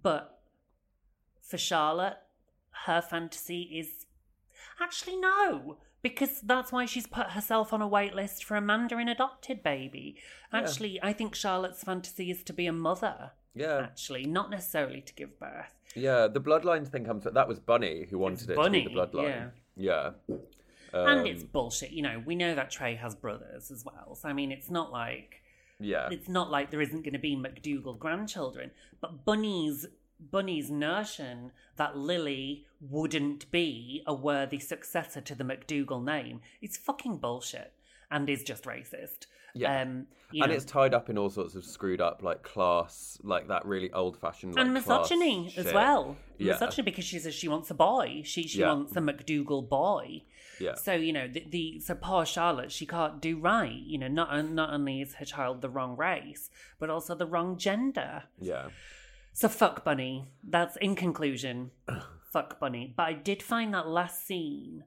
But for Charlotte, her fantasy is actually no, because that's why she's put herself on a wait list for a Mandarin adopted baby. Yeah. Actually, I think Charlotte's fantasy is to be a mother. yeah, Actually, not necessarily to give birth. yeah. The bloodlines thing comes. That was Bunny who wanted it Bunny, to be the bloodline. Yeah, and Um, it's bullshit. You know, we know that Trey has brothers as well. So I mean, it's not like yeah, it's not like there isn't going to be MacDougal grandchildren. But Bunny's Bunny's notion that Lily wouldn't be a worthy successor to the MacDougal name is fucking bullshit and is just racist. Yeah. um, and know, it's tied up in all sorts of screwed up like class, like that really old fashioned like, and misogyny as shit. well. Yeah. Misogyny because she says she wants a boy. She she Yeah. wants a MacDougal boy. Yeah, So you know the, the so poor Charlotte, she can't do right. You know, not not only is her child the wrong race, but also the wrong gender. yeah, So fuck Bunny. That's in conclusion, fuck Bunny. But I did find that last scene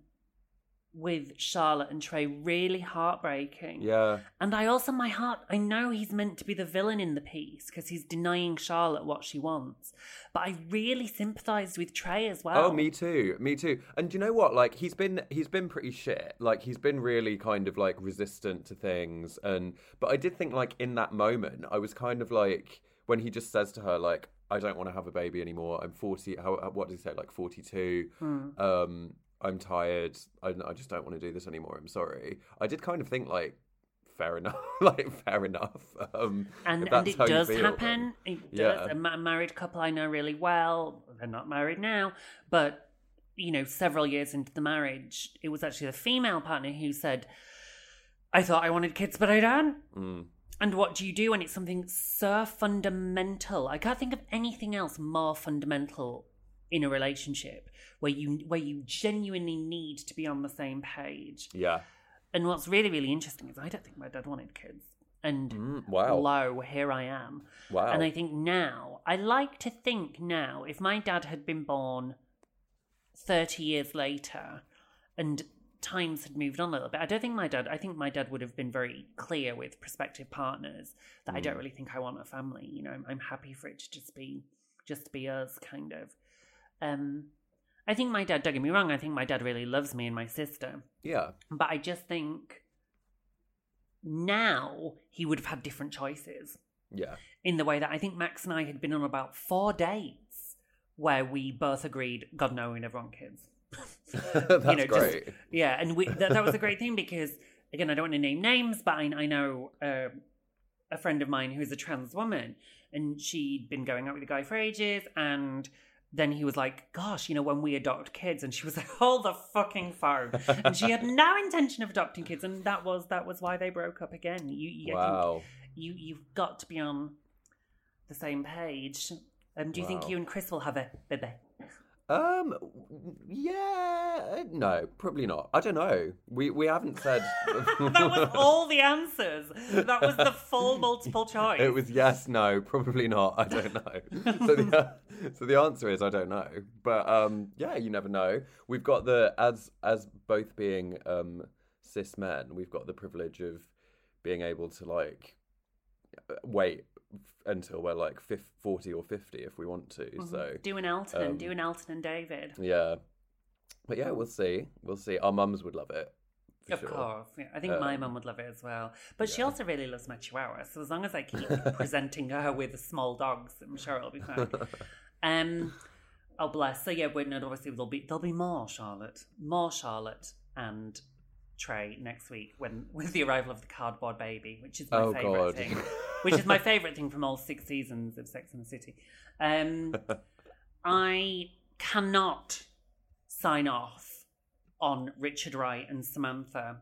with Charlotte and Trey really heartbreaking. yeah. And I also, my heart, I know he's meant to be the villain in the piece because he's denying Charlotte what she wants. But I really sympathised with Trey as well. Oh, me too. Me too. And you know what? Like he's been he's been pretty shit. Like he's been really kind of like resistant to things and but I did think like in that moment I was kind of like when he just says to her like I don't want to have a baby anymore. I'm 40 how what does he say like 42. Hmm. Um I'm tired. I, I just don't want to do this anymore. I'm sorry. I did kind of think like fair enough. like fair enough. Um and and that's it does feel, happen. It Yeah. does. A married couple I know really well. They're not married now, but you know, several years into the marriage, it was actually the female partner who said, "I thought I wanted kids, but I don't." Mm. And what do you do when it's something so fundamental? I can't think of anything else more fundamental in a relationship where you where you genuinely need to be on the same page. Yeah. And what's really really interesting is I don't think my dad wanted kids. And Mm, wow. lo, here I am. Wow. And I think now, I like to think now, if my dad had been born 30 years later and times had moved on a little bit, I don't think my dad, I think my dad would have been very clear with prospective partners that I don't Mm. really think I want a family. You know, I'm, I'm happy for it to just be, just be us kind of. Um, I think my dad, don't get me wrong, I think my dad really loves me and my sister. Yeah. But I just think now he would have had different choices Yeah. in the way that I think Max and I had been on about four dates where we both agreed, God, no, we never want kids. That's You know, just- great. Yeah, and we, that, that was a great thing because, again, I don't want to name names, but I, I know uh, a friend of mine who's a trans woman, and she'd been going out with a guy for ages, and then he was like, "Gosh, you know, when we adopt kids," and she was like, "Hold the fucking phone," and she had no intention of adopting kids, and that was that was why they broke up again. You, you wow. you you've got to be on the same page. Um, do you think you and Chris will have a baby? Um, yeah, no, probably not. I don't know. We we haven't said. that was all the answers. That was the full multiple choice. It was yes, no, probably not. I don't know. so the so the answer is I don't know. But um, yeah, you never know. We've got the as as both being um cis men, we've got the privilege of being able to like wait until we're like 50, 40 or 50 if we want to. Mm-hmm. So doing Elton um, and doing Elton and David. yeah. But yeah, we'll see. We'll see. Our mums would love it. Of sure. course, yeah. I think my Um, mum would love it as well. But she also really loves my Chihuahua, so as long as I keep presenting her with small dogs, I'm sure it'll be fine. Um, oh bless. So yeah, we're no, obviously there'll be there'll be more Charlotte, more Charlotte and Trey next week when with the arrival of the cardboard baby, which is my Oh, favorite God. thing, which is my favorite thing from all six seasons of Sex and the City. Um, I cannot sign off on Richard Wright and Samantha.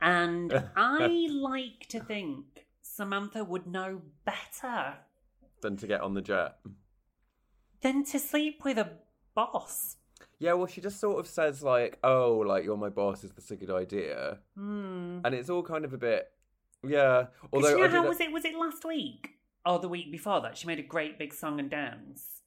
And I like to think Samantha would know better Than to get on the jet. than to sleep with a boss. Yeah, well, she just sort of says like, "Oh, like you're my boss. Is this a good idea?" Hmm. And it's all kind of a bit, yeah. Although you know how was it? Was it last week or the week before that? She made a great big song and dance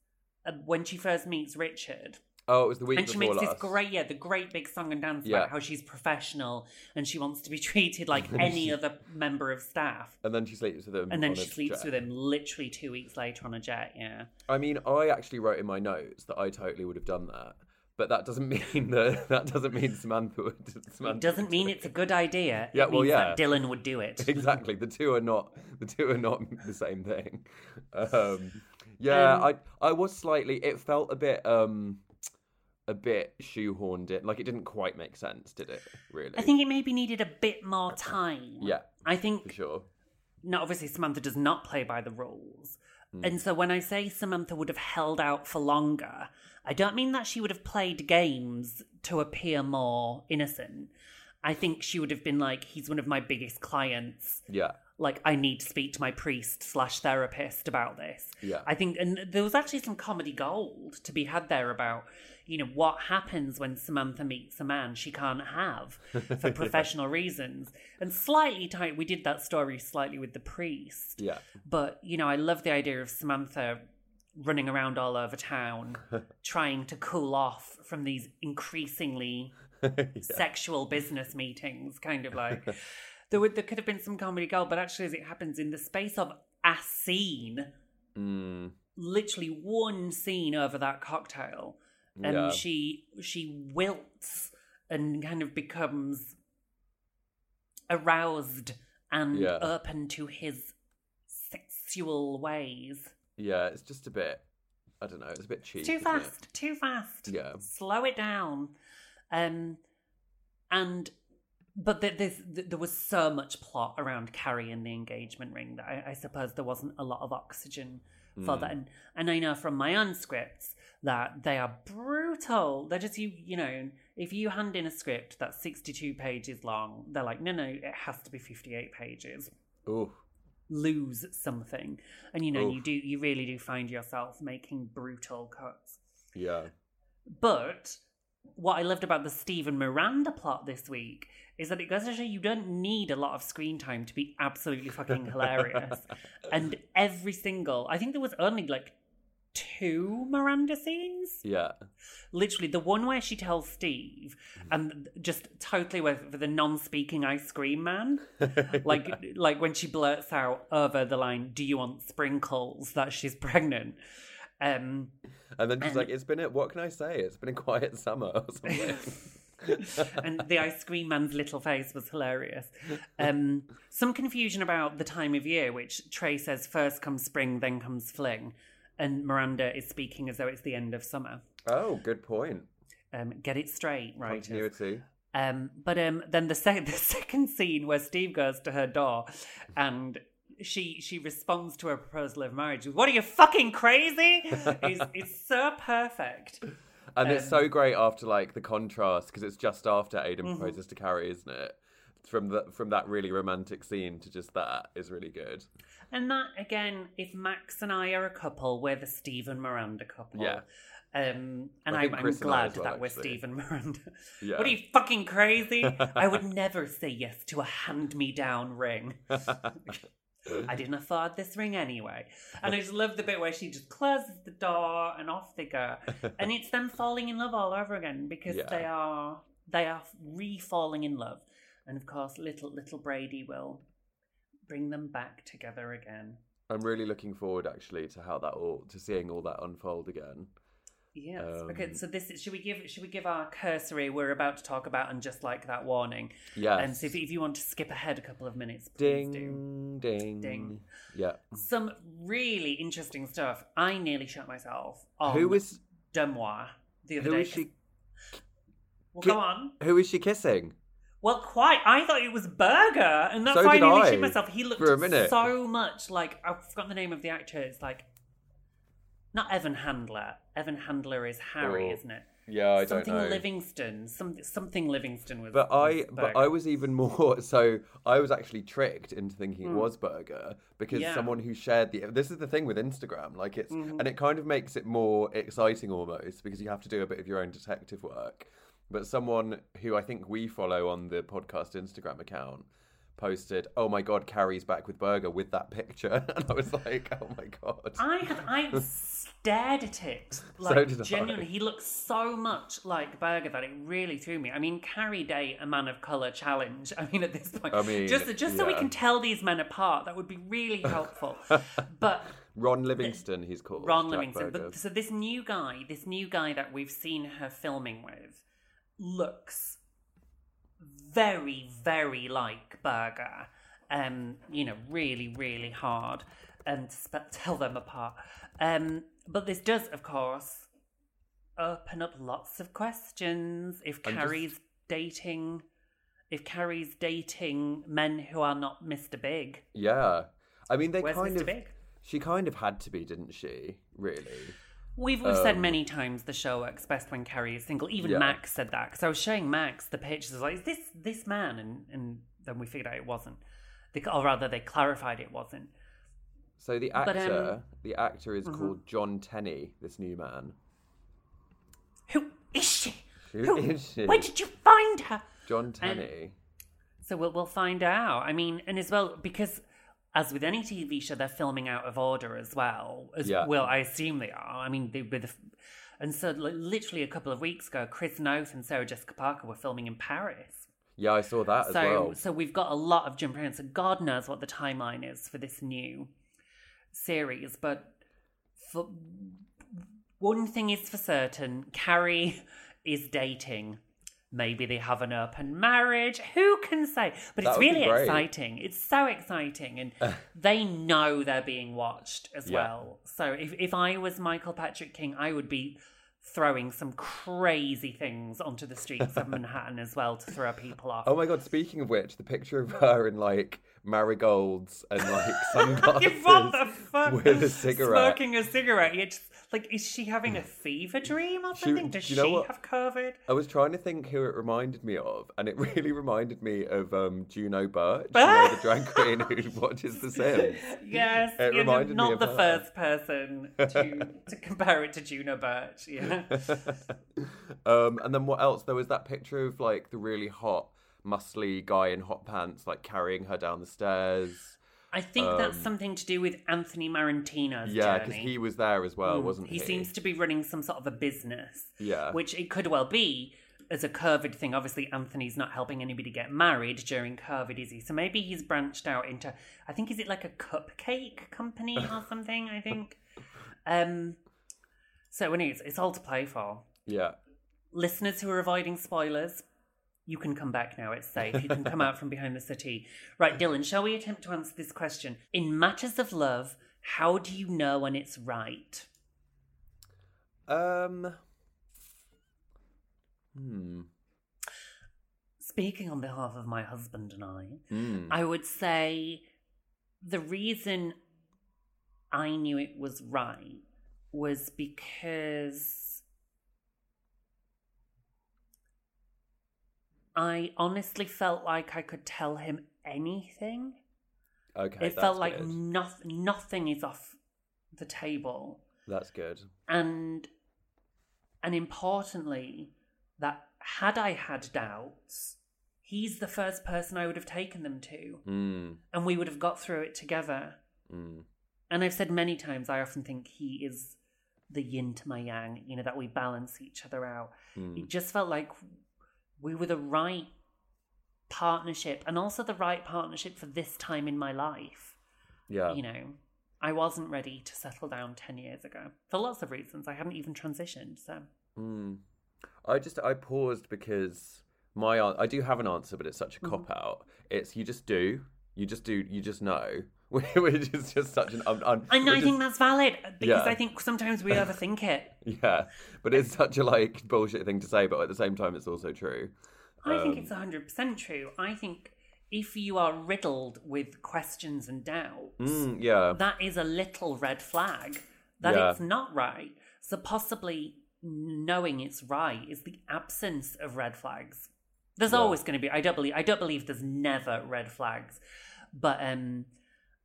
uh, when she first meets Richard. Oh, it was the week and she makes last. this great, yeah, the great big song and dance Yeah. about how she's professional and she wants to be treated like any other member of staff. And then she sleeps with him. And then she sleeps jet. with him literally two weeks later on a jet. Yeah, I mean, I actually wrote in my notes that I totally would have done that, but that doesn't mean that that doesn't mean Samantha would. Samantha it doesn't mean it's a good idea. Yeah, well, means yeah. that Dylan would do it. exactly. The two are not. The two are not the same thing. Um, yeah, Um, I I was slightly. It felt a bit um a bit shoehorned in. Like it didn't quite make sense, did it? Really? I think it maybe needed a bit more time. Yeah, I think for sure. no, obviously Samantha does not play by the rules. Hmm. And so when I say Samantha would have held out for longer, I don't mean that she would have played games to appear more innocent. I think she would have been like, he's one of my biggest clients. Yeah. Like, I need to speak to my priest slash therapist about this. Yeah. I think, and there was actually some comedy gold to be had there about, you know, what happens when Samantha meets a man she can't have for professional reasons. And slightly tight, we did that story slightly with the priest. Yeah. But, you know, I love the idea of Samantha running around all over town trying to cool off from these increasingly sexual business meetings, kind of like. There, would, there could have been some comedy gold, but actually, as it happens, in the space of a scene, Mm, literally one scene over that cocktail, and Yeah. she she wilts and kind of becomes aroused and Yeah. open to his sexual ways. Yeah, it's just a bit. I don't know. It's a bit cheap. Too isn't it? fast, too fast. Yeah. slow it down. Um, and but there, there's, there was so much plot around Carrie and the engagement ring that I, I suppose there wasn't a lot of oxygen for Mm. that. And, and I know from my own scripts that they are brutal. They're just you, you know, if you hand in a script that's 62 pages long, they're like, no, no, it has to be 58 pages Ooh. Lose something and you know Oof. you do you really do find yourself making brutal cuts Yeah. but what I loved about the Stephen Miranda plot this week is that it goes to show you don't need a lot of screen time to be absolutely fucking hilarious. and every single, I think there was only like two Miranda scenes. Yeah. Literally, the one where she tells Steve, and just totally with, with the non-speaking ice cream man, like like when she blurts out over the line, "Do you want sprinkles?" That she's pregnant. Um, And then she's And- like, "It's been a what can I say? It's been a quiet summer or something." and the ice cream man's little face was hilarious. Um, some confusion about the time of year, which Trey says first comes spring, then comes fling, and Miranda is speaking as though it's the end of summer. oh, good point. Um, get it straight, right? Continuity. Um, but um, then the, sec- the second scene where Steve goes to her door and she she responds to her proposal of marriage. with, What are you fucking crazy? is is so perfect. And it's Um, so great after like the contrast because it's just after Aidan Mhm. proposes to Carrie, isn't it? From the from that really romantic scene to just that is really good. And that again, if Max and I are a couple, we're the Steve and Miranda couple. Yeah. Um, and I I'm, I'm and glad well, that we're actually. Stephen Miranda. Yeah. What are you fucking crazy? I would never say yes to a hand-me-down ring. I didn't afford this ring anyway. And I just love the bit where she just closes the door and off they go. And it's them falling in love all over again because Yeah. they are they are re-falling in love. And of course little little Brady will bring them back together again. I'm really looking forward actually to how that all to seeing all that unfold again. Yes. Um, okay, so this should we give should we give our cursory we're about to talk about and just like that warning. Yes. And so if, if you want to skip ahead a couple of minutes, please do. Ding ding Ding. Yeah. Some really interesting stuff. I nearly shot myself on was DeuxMoi the other who day. is she? Well, ki- go on. Who is she kissing? Well, quite. I thought it was Berger, and that's So why I nearly shit myself. He looked for a minute. so much like I've forgotten the name of the actor. It's like not Evan Handler. Evan Handler is Harry, isn't it? Yeah, I something don't know. Something Livingston. Some, something Livingston was. But I, was but I was even more. So I was actually tricked into thinking it Mm. was Berger because Yeah. someone who shared the. This is the thing with Instagram, like it's, Mhm. and it kind of makes it more exciting almost because you have to do a bit of your own detective work. But someone who I think we follow on the podcast Instagram account posted, "Oh my god, Carrie's back with Berger with that picture," and I was like, "Oh my god." I have I stared at it So like I. genuinely. He looks so much like Berger that it really threw me. I mean, Carrie Day, a man of color challenge. I mean, at this point, I mean, just just so we can tell these men apart, that would be really helpful. but Ron Livingston, he's called. Ron Jack Livingston. Berger. But so this new guy, this new guy that we've seen her filming with, looks very, very like Berger. Um, you know, really, really hard, and to sp- tell them apart. Um, but this does, of course, open up lots of questions. If I'm just- Carrie's dating, if Carrie's dating men who are not Mr. Big, Yeah, I mean they Where's kind Mr. of. Big? She kind of had to be, didn't she? Really? We've, we've said Um, many times the show works best when Carrie is single. Even Yeah. Max said that because I was showing Max the pictures. I was like, "Is this this man?" And and then we figured out it wasn't. They, or rather, they clarified it wasn't. So the But, actor, um, the actor is mhm. called John Tenney. This new man. Who is she? Who is she? Where did you find her? John Tenney. So we'll we'll find out. I mean, and as well because as with any TV show, they're filming out of order as well. As Yeah. well, I assume they are. I mean, they with. And so, li- literally a couple of weeks ago, Chris Noth and Sarah Jessica Parker were filming in Paris. yeah, I saw that as so, well. so we've got a lot of jumping around. So God knows what the timeline is for this new series. But for one thing is for certain, Carrie is dating. Maybe they have an open marriage. Who can say? But That it's really exciting. It's so exciting, and they know they're being watched as Yeah. well. So if if I was Michael Patrick King, I would be throwing some crazy things onto the streets of Manhattan as well to throw people off. Oh my god! Speaking of which, the picture of her in like marigolds and like sunglasses what the fuck? with a cigarette. Smoking a cigarette. You just, like, is she having a fever dream or She- something? Does she you know what? have COVID? I was trying to think who it reminded me of, and it really reminded me of um, Juno Birch, you know, the drag queen who watches The Sims. Yes, It you're reminded me not of the her. first person to to compare it to Juno Birch. Yeah. um, and then what else? There was that picture of like the really hot, muscly guy in hot pants, like carrying her down the stairs. I think that's Um, something to do with Anthony Marentino's Yeah, because he was there as well, Mm. wasn't he? He seems to be running some sort of a business. Yeah. Which it could well be as a COVID thing. Obviously, Anthony's not helping anybody get married during COVID, is he? So maybe he's branched out into, I think, is it like a cupcake company or something? I think. Um. So, anyways, it's all to play for. Yeah. Listeners who are avoiding spoilers, you can come back now. It's safe. You can come out from behind the city. Right, Dylan, shall we attempt to answer this question? In matters of love, how do you know when it's right? Um. Hmm. Speaking on behalf of my husband and I, Mm. I would say the reason I knew it was right was because I honestly felt like I could tell him anything. Okay. it felt like nothing, nothing is off the table. That's good. And and importantly, that had I had doubts, he's the first person I would have taken them to, Mm, and we would have got through it together. mm. And I've said many times, I often think he is the yin to my yang, you know, that we balance each other out. Mm. It just felt like we were the right partnership and also the right partnership for this time in my life. Yeah. You know, I wasn't ready to settle down 10 years ago for lots of reasons. I hadn't even transitioned. So, Mm. I just I paused because my I do have an answer, but it's such a Mm-hmm. cop out. It's you just do, you just do, you just know, which is just such an un, un, and I which think is- that's valid because Yeah. I think sometimes we overthink it. yeah, but it's such a like bullshit thing to say, but at the same time, it's also true. I think Um, it's 100% true. I think if you are riddled with questions and doubts, Mm, yeah, that is a little red flag that Yeah. it's not right. So possibly knowing it's right is the absence of red flags. There's Yeah. always going to be. I don't believe. I don't believe there's never red flags, but um,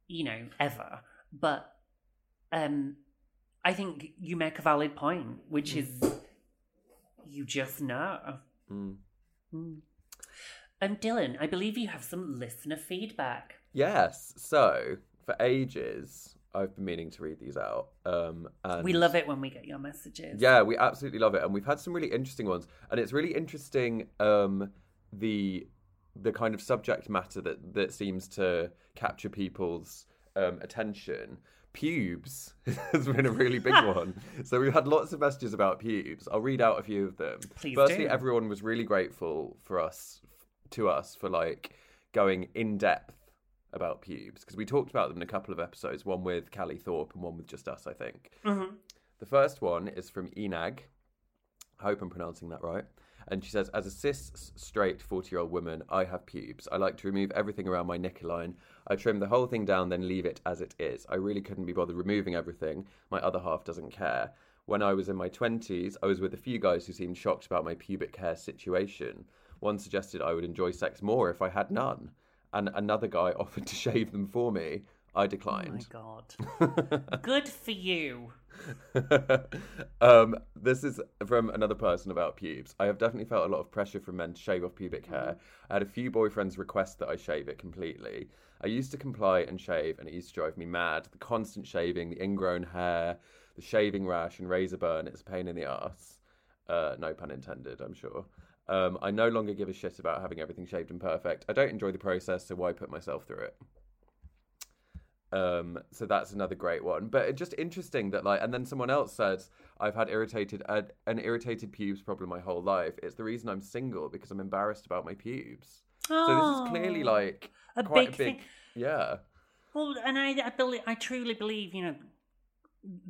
you know, ever. But um, I think you make a valid point, which is you just know. Mm. Um, Dylan, I believe you have some listener feedback. yes. So for ages, I've been meaning to read these out. Um, and We love it when we get your messages. Yeah, we absolutely love it, and we've had some really interesting ones, and it's really interesting um, the the kind of subject matter that that seems to capture people's um, attention. Pubes has been a really big one. So we've had lots of messages about pubes. I'll read out a few of them. Please Firstly, do. everyone was really grateful for us to us for like going in depth about pubes because we talked about them in a couple of episodes, one with Callie Thorpe and one with just us, I think. Mhm. The first one is from Enag. I hope I'm pronouncing that right. And she says, As a cis, straight 40 year old woman, I have pubes. I like to remove everything around my nipple line. I trim the whole thing down, then leave it as it is. I really couldn't be bothered removing everything. My other half doesn't care. When I was in my 20s, I was with a few guys who seemed shocked about my pubic hair situation. One suggested I would enjoy sex more if I had none. And another guy offered to shave them for me. I Oh my declined. god. Good for you. um, this is from another person about pubes. I have definitely felt a lot of pressure from men to shave off pubic hair. I had a few boyfriends request that I shave it completely. I used to comply and shave, and it used to drive me mad. The constant shaving, the ingrown hair, the shaving rash, and razor burn. It's a pain in the ass. Uh, no pun intended, I'm sure. Um, I no longer give a shit about having everything shaved and perfect. I don't enjoy the process, so why put myself through it? Um, so that's another great one. But it's just interesting that like, and then someone else says, "I've had irritated an, an irritated pubes problem my whole life. It's the reason I'm single because I'm embarrassed about my pubes." So this is clearly Oh, like a quite big a big, thing. yeah, Well, and I, I believe, I truly believe, you know,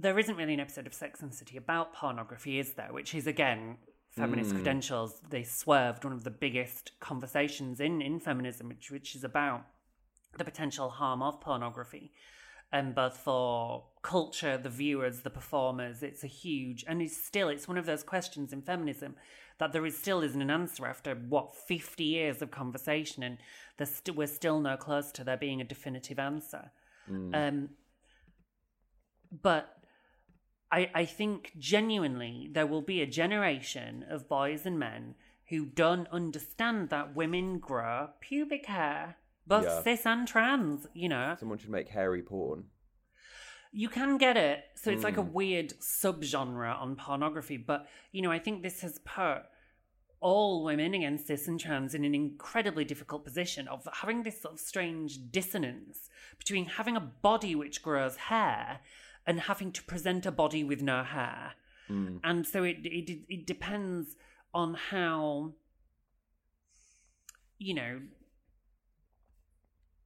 there isn't really an episode of Sex and the City about pornography, is there? Which is again, feminist Mm. credentials. They swerved one of the biggest conversations in in feminism, which which is about the potential harm of pornography, and both for culture, the viewers, the performers. It's a huge, and it's still it's one of those questions in feminism that there is still isn't an answer after what fifty years of conversation, and there's st- we're still no close to there being a definitive answer. Um, but I, I think genuinely there will be a generation of boys and men who don't understand that women grow pubic hair, both Yeah. cis and trans. You know, someone should make hairy porn. you can get it. So it's like a Mm. weird subgenre on pornography. But, you know, I think this has put all women against cis and trans in an incredibly difficult position of having this sort of strange dissonance between having a body which grows hair and having to present a body with no hair. Mm. And so it, it it depends on how you know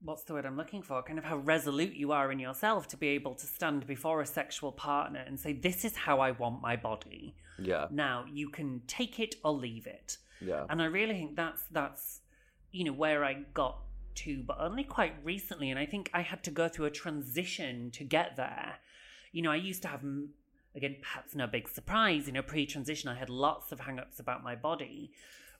what's the word I'm looking for? Kind of how resolute you are in yourself to be able to stand before a sexual partner and say, This is how I want my body. Yeah, Now you can take it or leave it. yeah, And I really think that's that's you know where I got to, but only quite recently. And I think I had to go through a transition to get there. You know, I used to have again, perhaps no big surprise. You know, pre-transition, I had lots of hang-ups about my body,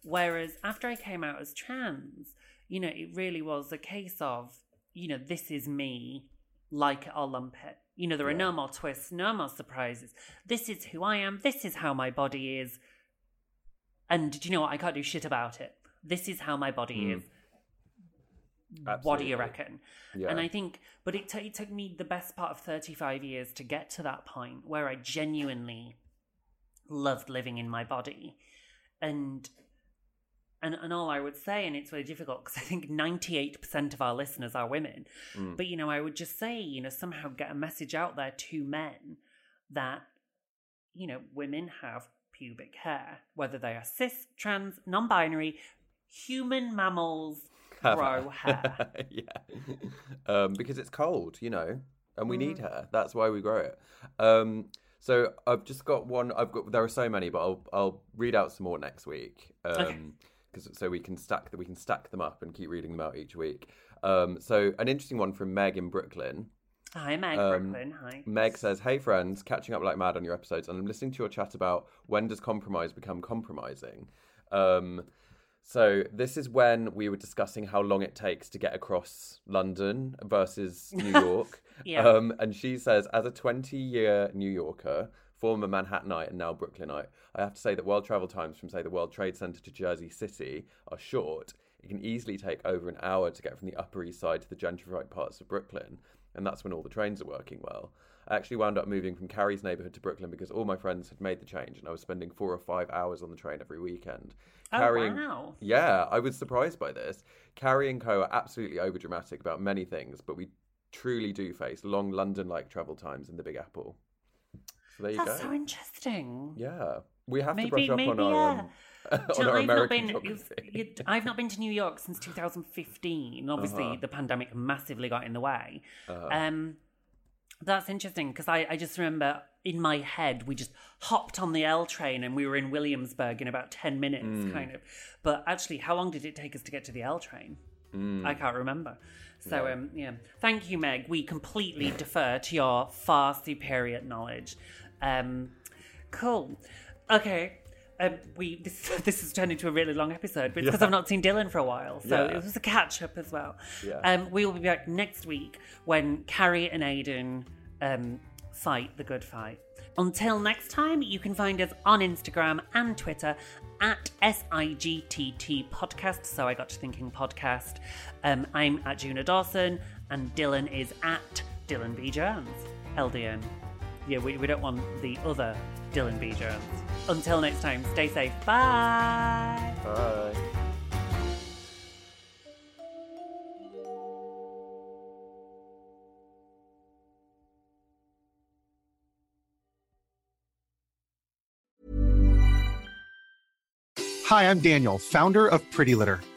whereas after I came out as trans, you know, it really was a case of you know this is me, like it or lump it. You know, there are no more twists, no more surprises. This is who I am. This is how my body is. And do you know what? I can't do shit about it. This is how my body Mm. is. What do you reckon? Yeah. And I think, but it, t- it took me the best part of 35 years to get to that point where I genuinely loved living in my body. And and and all I would say, and it's really difficult because I think ninety eight percent of our listeners are women. Mm. But you know, I would just say, you know, somehow get a message out there to men that you know women have pubic hair, whether they are cis, trans, non binary, human mammals grow hair. yeah, um, because it's cold, you know, and we Mm. need hair. That's why we grow it. Um, so I've just got one. I've got there are so many, but I'll I'll read out some more next week. Um, Okay. Cause, so we can stack that we can stack them up and keep reading them out each week. Um, so an interesting one from Meg in Brooklyn. Hi, Meg Um, Brooklyn. Hi. Meg says, "Hey friends, catching up like mad on your episodes, and I'm listening to your chat about when does compromise become compromising." Um, so this is when we were discussing how long it takes to get across London versus New York. Yeah. um, and she says, as a 20-year New Yorker, former Manhattanite and now Brooklynite, I have to say that while travel times from say the World Trade Center to Jersey City are short, it can easily take over an hour to get from the Upper East Side to the gentrified parts of Brooklyn, and that's when all the trains are working well. I actually wound up moving from Carrie's neighborhood to Brooklyn because all my friends had made the change, and I was spending four or five hours on the train every weekend. Oh, Carrie- wow. Yeah, I was surprised by this. Carrie and Co are absolutely overdramatic about many things, but we truly do face long London-like travel times in the Big Apple. So there you That's go. so interesting. Yeah, we have Maybe, to brush up maybe, on our yeah. um, on our I've not American been. geography. you- I've not been to New York since 2015. Obviously, Uh-huh. the pandemic massively got in the way. Uh-huh. Um, that's interesting because I, I just remember in my head we just hopped on the L train and we were in Williamsburg in about 10 minutes, Mm. kind of. But actually, how long did it take us to get to the L train? Mm. I can't remember. So Yeah. um, yeah, thank you, Meg. We completely defer to your far superior knowledge. Um, cool. Okay. Um, we this this has turned into a really long episode, but it's because Yeah. I've not seen Dylan for a while, so Yeah. it was a catch up as well. Yeah. Um, we will be back next week when Carrie and Aidan um, fight the good fight. Until next time, you can find us on Instagram and Twitter at SIGTT Podcast. So I got to thinking podcast. Um, I'm at Juno Dawson, and Dylan is at Dylan B Jones. LDN. Yeah, we, we don't want the other Dylan B Jones. Until next time, stay safe. Bye. Bye. Hi, I'm Daniel, founder of Pretty Litter.